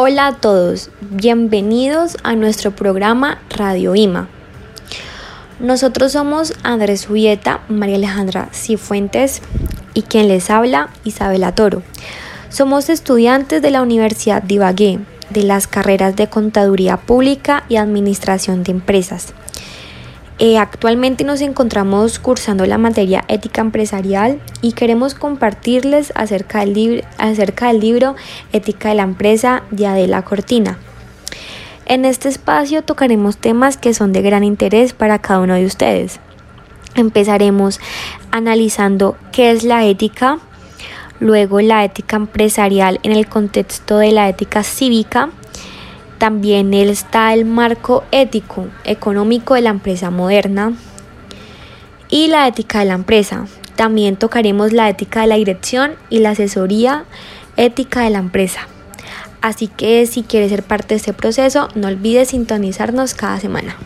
Hola a todos, bienvenidos a nuestro programa Radio IMA. Nosotros somos Andrés Julieta, María Alejandra Cifuentes y quien les habla, Isabela Toro. Somos estudiantes de la Universidad de de las carreras de Contaduría Pública y Administración de Empresas. Eh, actualmente nos encontramos cursando la materia ética empresarial y queremos compartirles acerca del, acerca del libro Ética de la empresa de Adela Cortina. En este espacio tocaremos temas que son de gran interés para cada uno de ustedes. Empezaremos analizando qué es la ética, luego la ética empresarial en el contexto de la ética cívica, también está el marco ético, económico de la empresa moderna y la ética de la empresa. También tocaremos la ética de la dirección y la asesoría ética de la empresa. Así que si quieres ser parte de este proceso, no olvides sintonizarnos cada semana.